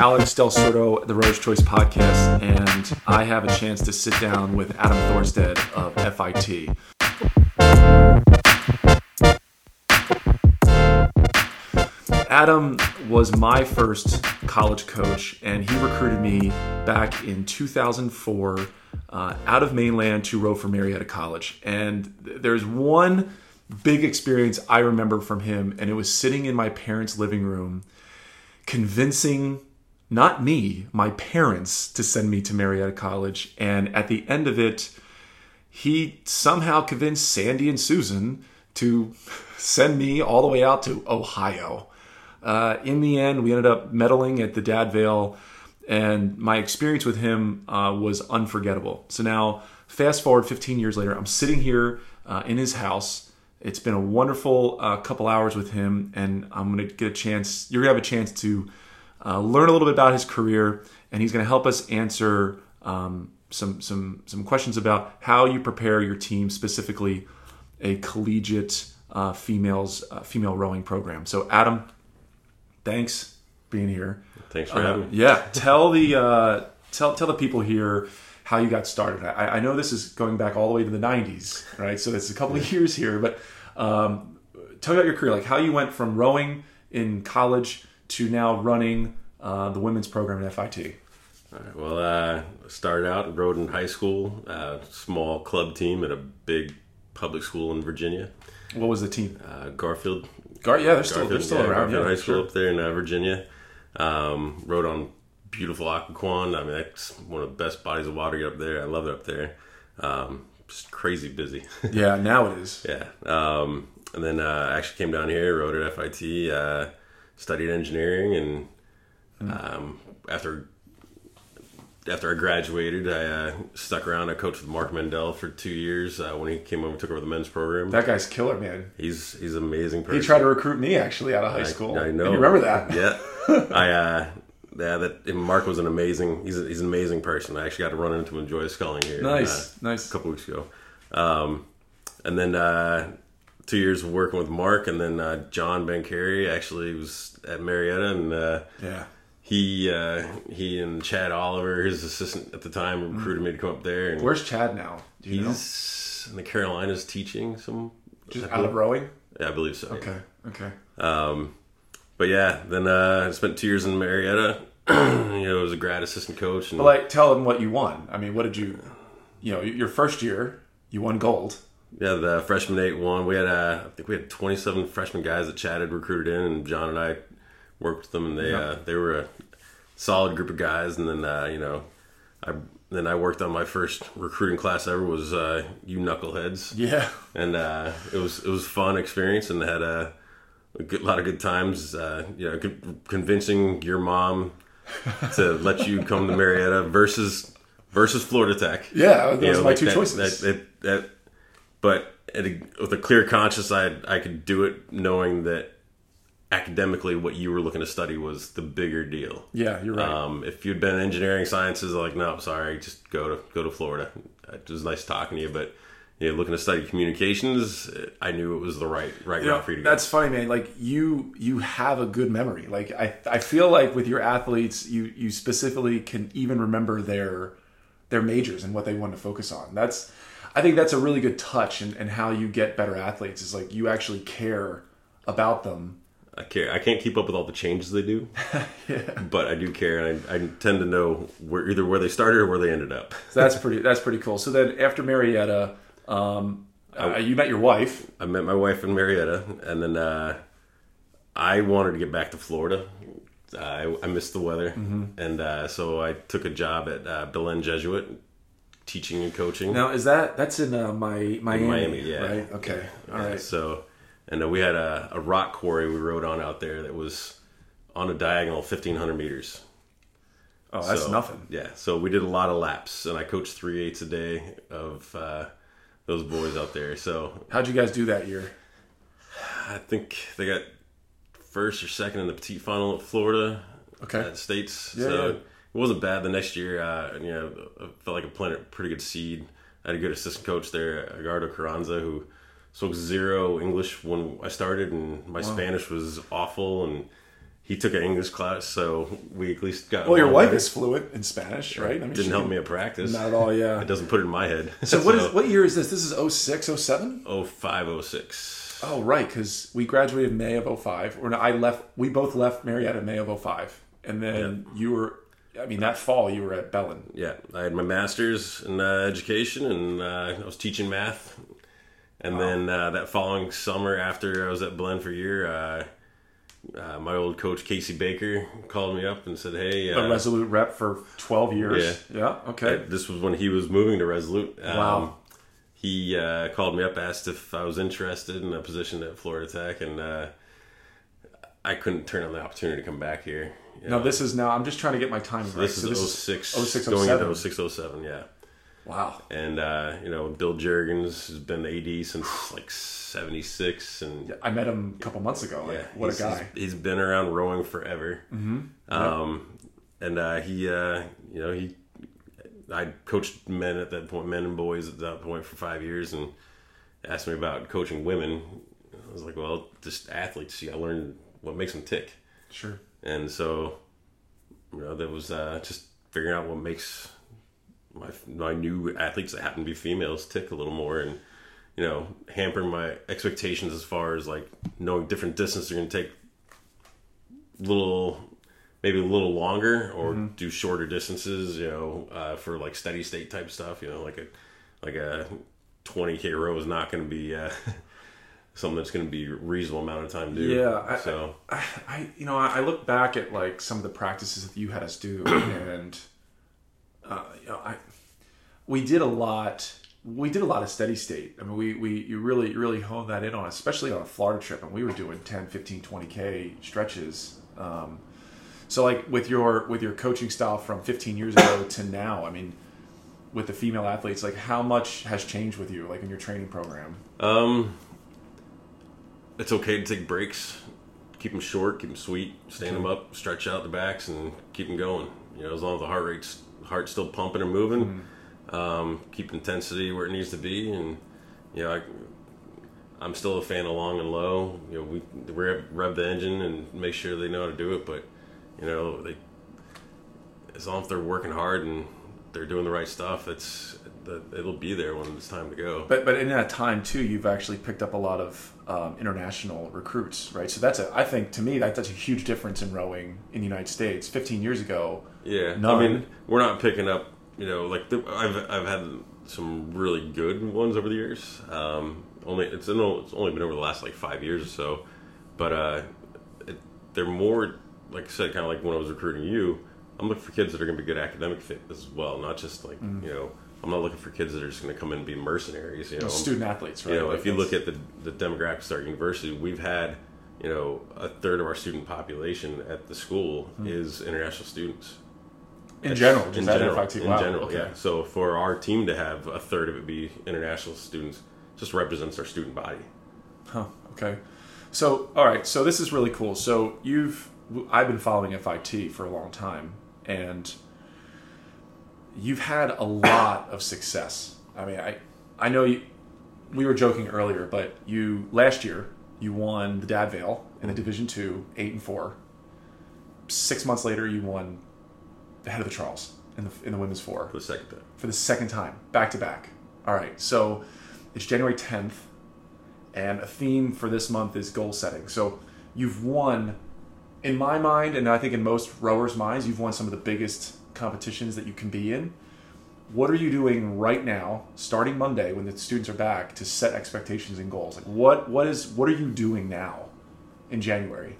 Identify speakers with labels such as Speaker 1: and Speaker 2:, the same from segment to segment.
Speaker 1: Alex Del Sordo, the Rose Choice Podcast, and I have a chance to sit down with Adam Thorstad of FIT. Adam was my first college coach, and he recruited me back in 2004 uh, out of mainland to row for Marietta College. And th- there's one big experience I remember from him, and it was sitting in my parents' living room convincing not me, my parents, to send me to Marietta College. And at the end of it, he somehow convinced Sandy and Susan to send me all the way out to Ohio. Uh, in the end, we ended up medaling at the Dad Vale, and my experience with him uh, was unforgettable. So now, fast forward 15 years later, I'm sitting here uh, in his house. It's been a wonderful uh, couple hours with him, and I'm to get a chance. You're to have a chance to uh, learn a little bit about his career, and he's going to help us answer um, some some some questions about how you prepare your team, specifically a collegiate uh, females uh, female rowing program. So, Adam, thanks being here.
Speaker 2: Thanks for having me.
Speaker 1: Yeah, tell the uh, tell tell the people here how you got started. I, I know this is going back all the way to the '90s, right? So it's a couple of years here, but um, tell me about your career, like how you went from rowing in college to now running uh, the women's program at FIT.
Speaker 2: All right, well, uh, started out and rowed in high school, uh, small club team at a big public school in Virginia,
Speaker 1: What was the team?
Speaker 2: uh, Garfield.
Speaker 1: Gar- yeah, they're still
Speaker 2: Garfield,
Speaker 1: they're still
Speaker 2: yeah,
Speaker 1: around.
Speaker 2: Garfield
Speaker 1: Yeah,
Speaker 2: High School
Speaker 1: sure.
Speaker 2: up there in uh, Virginia. Um, rowed on beautiful Occoquan. I mean, that's one of the best bodies of water up there. I love it up there. Um, just crazy busy.
Speaker 1: Yeah, now it is.
Speaker 2: Yeah. Um, and then uh, I actually came down here, wrote at FIT, uh, studied engineering, and um, after after I graduated, I uh, stuck around. I coached with Mark Mendel for two years uh, when he came over and took over the men's program.
Speaker 1: That guy's killer, man.
Speaker 2: he's he's an amazing person.
Speaker 1: He tried to recruit me actually out of high
Speaker 2: I-
Speaker 1: school.
Speaker 2: I, know.
Speaker 1: You remember that?
Speaker 2: Yeah. I uh, yeah. That and Mark was an amazing. He's a, he's an amazing person. I actually got to run into him and enjoy sculling here.
Speaker 1: Nice,
Speaker 2: uh,
Speaker 1: nice.
Speaker 2: a couple weeks ago. Um, and then uh, two years of working with Mark, and then uh, John Bencari actually was at Marietta, and uh,
Speaker 1: Yeah.
Speaker 2: he uh, he and Chad Oliver, his assistant at the time, recruited me to come up there. And
Speaker 1: Where's Chad now? Do you know?
Speaker 2: he's in the Carolinas teaching some.
Speaker 1: Just out of rowing.
Speaker 2: yeah, I believe so.
Speaker 1: Okay. Okay.
Speaker 2: Um, but yeah, then uh, I spent two years in Marietta. you know, as a grad assistant coach, and
Speaker 1: But like, tell them what you won. I mean, what did you? You know, your first year, you won gold.
Speaker 2: Yeah, the freshman eight one. We had uh, I think we had twenty seven freshman guys that Chad had recruited in, and John and I worked with them, and they uh, they were a solid group of guys. And then uh, you know, I then I worked on my first recruiting class ever was uh, you knuckleheads,
Speaker 1: Yeah.
Speaker 2: and uh, it was it was a fun experience, and had a, a good, lot of good times. Uh, you know, convincing your mom to let you come to Marietta versus versus Florida Tech
Speaker 1: Yeah. Those
Speaker 2: you know,
Speaker 1: my
Speaker 2: like
Speaker 1: two
Speaker 2: that,
Speaker 1: choices.
Speaker 2: That, that, that, but at a, with a clear conscience, I I could do it knowing that academically what you were looking to study was the bigger deal.
Speaker 1: yeah, you're right.
Speaker 2: Um, if you'd been engineering sciences, like no, sorry, just go to go to Florida. It was nice talking to you, but you know, looking to study communications, I knew it was the right right
Speaker 1: You know,
Speaker 2: route for you to go.
Speaker 1: that's funny, man. Like you, you have a good memory. Like I, I feel like with your athletes, you, you specifically can even remember their, their majors and what they want to focus on. That's, I think that's a really good touch and, and how you get better athletes is like you actually care about them.
Speaker 2: I care. I can't keep up with all the changes they do, but I do care, and I, I tend to know where either where they started or where they ended up.
Speaker 1: So that's pretty, that's pretty cool. So then after Marietta, um, uh, you met your wife.
Speaker 2: I met my wife in Marietta, and then uh, I wanted to get back to Florida. I, I missed the weather, and uh, so I took a job at uh, Belen Jesuit, teaching and coaching.
Speaker 1: Now is that that's in uh, my Miami,
Speaker 2: Miami, yeah.
Speaker 1: right? Okay, all
Speaker 2: Yeah,
Speaker 1: right.
Speaker 2: So, and uh, we had a, a rock quarry we rode on out there that was on a diagonal, fifteen hundred meters.
Speaker 1: Oh, that's
Speaker 2: So,
Speaker 1: nothing.
Speaker 2: Yeah, so we did a lot of laps, and I coached three eights a day of uh, those boys out there. So
Speaker 1: How'd you guys do that year?
Speaker 2: I think they got first or second in the petite final at Florida
Speaker 1: Okay.
Speaker 2: at States.
Speaker 1: Yeah,
Speaker 2: so
Speaker 1: yeah.
Speaker 2: It wasn't bad. The next year, uh, you know, I felt like I planted a pretty good seed. I had a good assistant coach there, Agardo Carranza, who spoke zero English when I started, and my Spanish was awful. And he took an English class, so we at least got.
Speaker 1: Well, your wife
Speaker 2: better.
Speaker 1: is fluent in Spanish, right? I mean,
Speaker 2: didn't help me at practice.
Speaker 1: Not at all, yeah.
Speaker 2: It doesn't put it in my head.
Speaker 1: So what is what year is this? This is 06, 07?
Speaker 2: Oh five oh six.
Speaker 1: Right, because we graduated May of 05. Or no, I left. We both left Marietta May of 05, and then you were. I mean, that fall you were at Belen.
Speaker 2: Yeah, I had my master's in uh, education, and uh, I was teaching math. And then uh, that following summer, after I was at Belen for a year, uh, uh, my old coach Casey Baker called me up and said, "Hey,
Speaker 1: A
Speaker 2: uh,
Speaker 1: Resolute rep for 12 years. Yeah. okay.
Speaker 2: this was when he was moving to Resolute. Um,
Speaker 1: Wow.
Speaker 2: He uh, called me up, asked if I was interested in a position at Florida Tech, and uh, I couldn't turn on the opportunity to come back here. You
Speaker 1: Now
Speaker 2: know,
Speaker 1: this is now. I'm just trying to get my timing right.
Speaker 2: this
Speaker 1: So
Speaker 2: is 06,
Speaker 1: 06,
Speaker 2: going
Speaker 1: 07.
Speaker 2: into 06, 07, yeah.
Speaker 1: Wow.
Speaker 2: And uh, you know, Bill Jurgens has been AD since like '76, and
Speaker 1: I met him a couple months ago. Like,
Speaker 2: yeah,
Speaker 1: what a guy.
Speaker 2: He's, been around rowing forever. Mm-hmm. Um, and uh, he, uh, you know, he, I coached men at that point, men and boys at that point for five years, and asked me about coaching women. I was like, well, just athletes. See, I to learn what makes them tick.
Speaker 1: Sure.
Speaker 2: And so, you know, that was uh, just figuring out what makes my my new athletes that happen to be females tick a little more, and you know, hampering my expectations as far as like knowing different distances are going to take little, maybe a little longer, or do shorter distances. You know, uh, for like steady state type stuff. You know, like a like a twenty k row is not going to be. Uh, Something that's going to be a reasonable amount of time to do.
Speaker 1: Yeah, I-
Speaker 2: so.
Speaker 1: I, I you know I look back at like some of the practices that you had us do and uh, you know I we did a lot we did a lot of steady state. I mean we we you really really honed that in on especially on a Florida trip and we were doing 10 15 20k stretches um, so like with your with your coaching style from 15 years ago to now I mean with the female athletes like how much has changed with you like in your training program?
Speaker 2: Um, it's okay to take breaks, keep them short, keep them sweet, stand them up, stretch out the backs, and keep them going. You know, as long as the heart rate's heart's still pumping and moving, um, keep intensity where it needs to be, and you know, I, I'm still a fan of long and low. You know, we rev, rev the engine and make sure they know how to do it, but you know, they as long as they're working hard and they're doing the right stuff, it's it'll be there when it's time to go.
Speaker 1: But but in that time too, you've actually picked up a lot of um, international recruits, right? So that's a I think to me that that's a huge difference in rowing in the United States. Fifteen years ago,
Speaker 2: Yeah,
Speaker 1: None.
Speaker 2: I mean, we're not picking up. You know, like the, I've I've had some really good ones over the years. Um, only it's, been- it's only been over the last like five years or so, but uh, it, they're more like I said, kind of like when I was recruiting you. I'm looking for kids that are going to be good academic fit as well, not just like
Speaker 1: Mm.
Speaker 2: you know. I'm not looking for kids that are just going to come in and be mercenaries. You know,
Speaker 1: student athletes, right?
Speaker 2: you know,
Speaker 1: Like
Speaker 2: if you look at the, the demographics at our university, we've had, you know, a third of our student population at the school
Speaker 1: Hmm.
Speaker 2: is international students.
Speaker 1: in general,
Speaker 2: in general, in general,
Speaker 1: okay.
Speaker 2: yeah. So for our team to have a third of it be international students, just represents our student body.
Speaker 1: Huh, okay. So, all right. So this is really cool. So you've, I've been following FIT for a long time, and you've had a lot of success. I mean, I, I know you. We were joking earlier, but you last year you won the Dad Vale in the Division Two, eight and four. Six months later, you won the head of the Charles in the in the women's four
Speaker 2: For the second time,
Speaker 1: for the second time, back to back. All right, so it's January 10th, and a theme for this month is goal setting. So you've won, in my mind, and I think in most rowers' minds, you've won some of the biggest competitions that you can be in. What are you doing right now, starting Monday when the students are back, to set expectations and goals? Like what what is what are you doing now in January?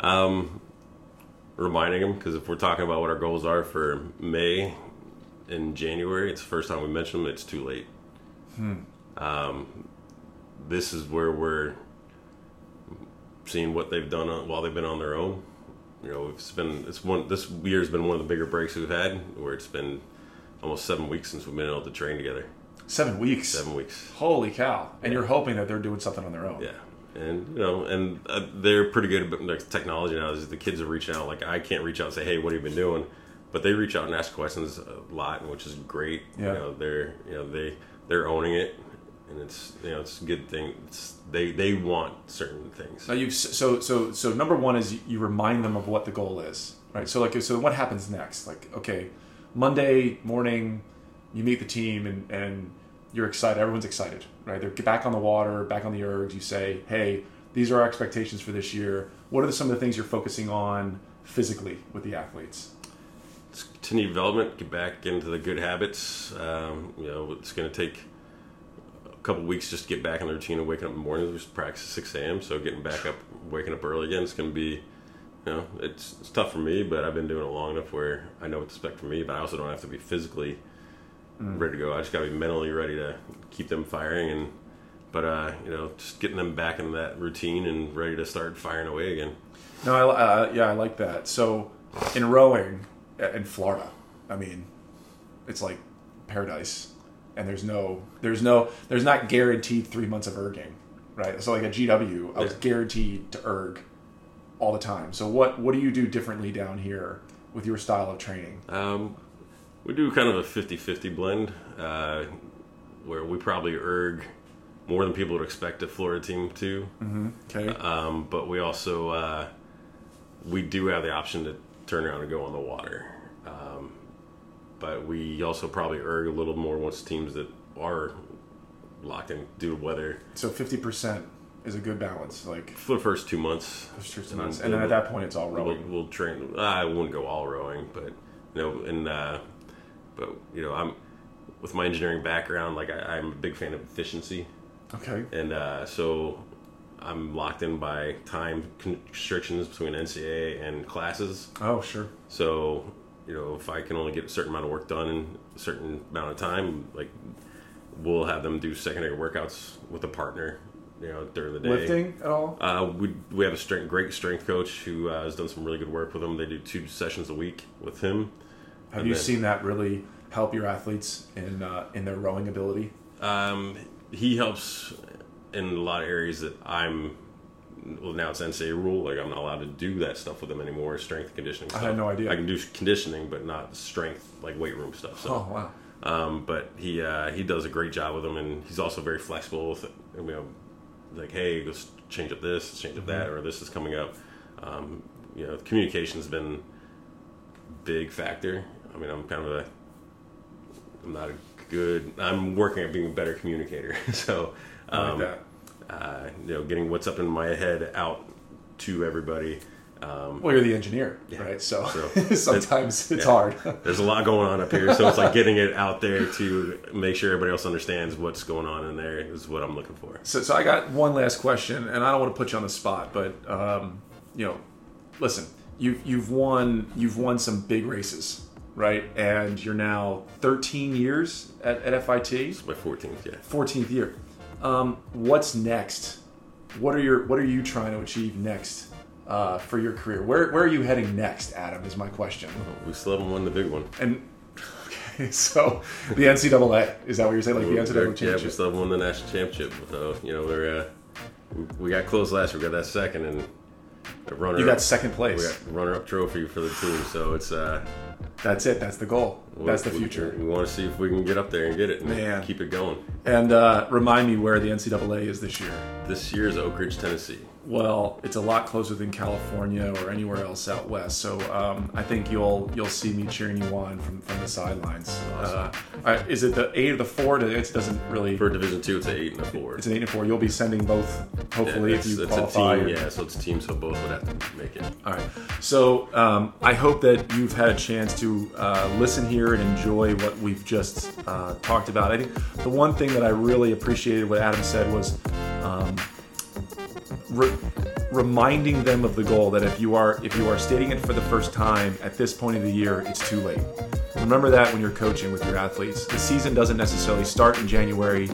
Speaker 2: um, reminding them because if we're talking about what our goals are for May and January, it's the first time we mention them. It's too late. Hmm. Um, this is where we're seeing what they've done on, while they've been on their own. You know, it's been it's one this year's been one of the bigger breaks we've had, where it's been almost seven weeks since we've been able to train together.
Speaker 1: Seven weeks.
Speaker 2: Seven weeks.
Speaker 1: Holy cow! And you're hoping that they're doing something on their own.
Speaker 2: Yeah, and you know, and uh, they're pretty good like, technology now. Is the kids are reaching out. Like I can't reach out and say, "Hey, what have you been doing?" But they reach out and ask questions a lot, which is great.
Speaker 1: Yeah.
Speaker 2: You know, they're you know they they're owning it, and it's you know it's a good thing. It's, they they want certain things.
Speaker 1: Now you so so so number one is you remind them of what the goal is, right? So like so what happens next? Like okay, Monday morning, you meet the team and and you're excited. Everyone's excited, right? They're back on the water, back on the ergs. You say, hey, these are our expectations for this year. What are some of the things you're focusing on physically with the athletes?
Speaker 2: It's continue development, get back into the good habits. Um, you know, it's going to take couple weeks just to get back in the routine of waking up in the morning. We practice at 6 a.m., so getting back up, waking up early again, it's going to be, you know, it's, it's tough for me, but I've been doing it long enough where I know what to expect from me, but I also don't have to be physically mm. ready to go. I just got to be mentally ready to keep them firing and but uh, you know, just getting them back in that routine and ready to start firing away again.
Speaker 1: No, I, uh, yeah, I like that. So in rowing uh, in Florida, I mean, it's like paradise, and there's no, there's no, there's not guaranteed three months of erging, right? So like a GW, I was yeah. guaranteed to erg all the time. So what what do you do differently down here with your style of training?
Speaker 2: Um, we do kind of a 50-50 blend uh, where we probably erg more than people would expect a Florida team to.
Speaker 1: Mm-hmm. Okay.
Speaker 2: Um, but we also uh, we do have the option to turn around and go on the water. But we also probably erg a little more once teams that are locked in due to weather.
Speaker 1: So fifty percent is a good balance. Like
Speaker 2: for the first two months.
Speaker 1: First two months, and, and then at that point, it's all rowing.
Speaker 2: We'll, we'll train. I wouldn't go all rowing, but you know, and uh, but you know, I'm with my engineering background, like I, I'm a big fan of efficiency.
Speaker 1: Okay.
Speaker 2: And uh, so I'm locked in by time constrictions between NCAA and classes.
Speaker 1: Oh, sure.
Speaker 2: So, you know, if I can only get a certain amount of work done in a certain amount of time, like we'll have them do secondary workouts with a partner, you know, during the day.
Speaker 1: Lifting at all?
Speaker 2: Uh, we we have a strength, great strength coach who uh, has done some really good work with them. They do two sessions a week with him.
Speaker 1: Have you then, seen that really help your athletes in uh, in their rowing ability?
Speaker 2: Um, he helps in a lot of areas that I'm. Well, now it's NCAA rule. Like I'm not allowed to do that stuff with them anymore. Strength conditioning. Stuff.
Speaker 1: I had no idea.
Speaker 2: I can do conditioning, but not strength like weight room stuff. So,
Speaker 1: oh wow.
Speaker 2: Um, but he uh, he does a great job with them, and he's also very flexible with it. You know, like hey, let's change up this, let's change up mm-hmm. that, or this is coming up. Um, you know, communication's been big factor. I mean, I'm kind of a I'm not a good. I'm working at being a better communicator. so, um, like uh, you know, getting what's up in my head out to everybody. Um,
Speaker 1: well, you're the engineer, yeah. right? So, so sometimes it's, yeah. hard.
Speaker 2: There's a lot going on up here, so it's like getting it out there to make sure everybody else understands what's going on in there is what I'm looking for.
Speaker 1: So, so I got one last question, and I don't want to put you on the spot, but um, you know, listen, you you've won you've won some big races right? And you're now 13 years at, at FIT.
Speaker 2: It's my 14th, yeah.
Speaker 1: 14th year. Um, what's next? What are your What are you trying to achieve next uh, for your career? Where Where are you heading next, Adam? Is my question.
Speaker 2: Well, we still haven't won the big one.
Speaker 1: And okay, so the NCAA is that what you're saying? Like the NCAA championship?
Speaker 2: Yeah, we still haven't won the national championship. So you know we're uh, we got close last year. We got that second and the runner.
Speaker 1: You got second place.
Speaker 2: We got runner up trophy for the team. So it's uh,
Speaker 1: that's it. That's the goal. That's the future.
Speaker 2: We, we, want to see if we can get up there and get it and Man. keep it going.
Speaker 1: And uh, remind me where the NCAA is this year.
Speaker 2: This year is Oak Ridge, Tennessee
Speaker 1: well, it's a lot closer than California or anywhere else out west. So um, I think you'll you'll see me cheering you on from, from the sidelines. Awesome. Uh, is it the eight or the four? It doesn't really.
Speaker 2: For Division Two, it's an eight and a four.
Speaker 1: It's an eight and a four. You'll be sending both, hopefully, yeah, if you qualify.
Speaker 2: A team, yeah, so it's a team, so both would have to make it.
Speaker 1: All right. So um, I hope that you've had a chance to uh, listen here and enjoy what we've just uh, talked about. I think the one thing that I really appreciated what Adam said was. Um, re- reminding them of the goal that if you are if you are stating it for the first time at this point of the year, it's too late. Remember that when you're coaching with your athletes. The season doesn't necessarily start in January.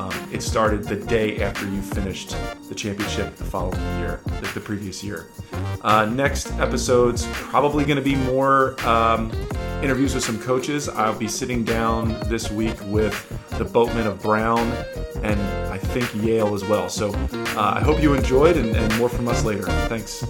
Speaker 1: Um, it started the day after you finished the championship the following year, the, the previous year. Uh, next episode's probably going to be more um, interviews with some coaches. I'll be sitting down this week with the boatmen of Brown and I think Yale as well. So uh, I hope you enjoyed and, and more from us later. Thanks.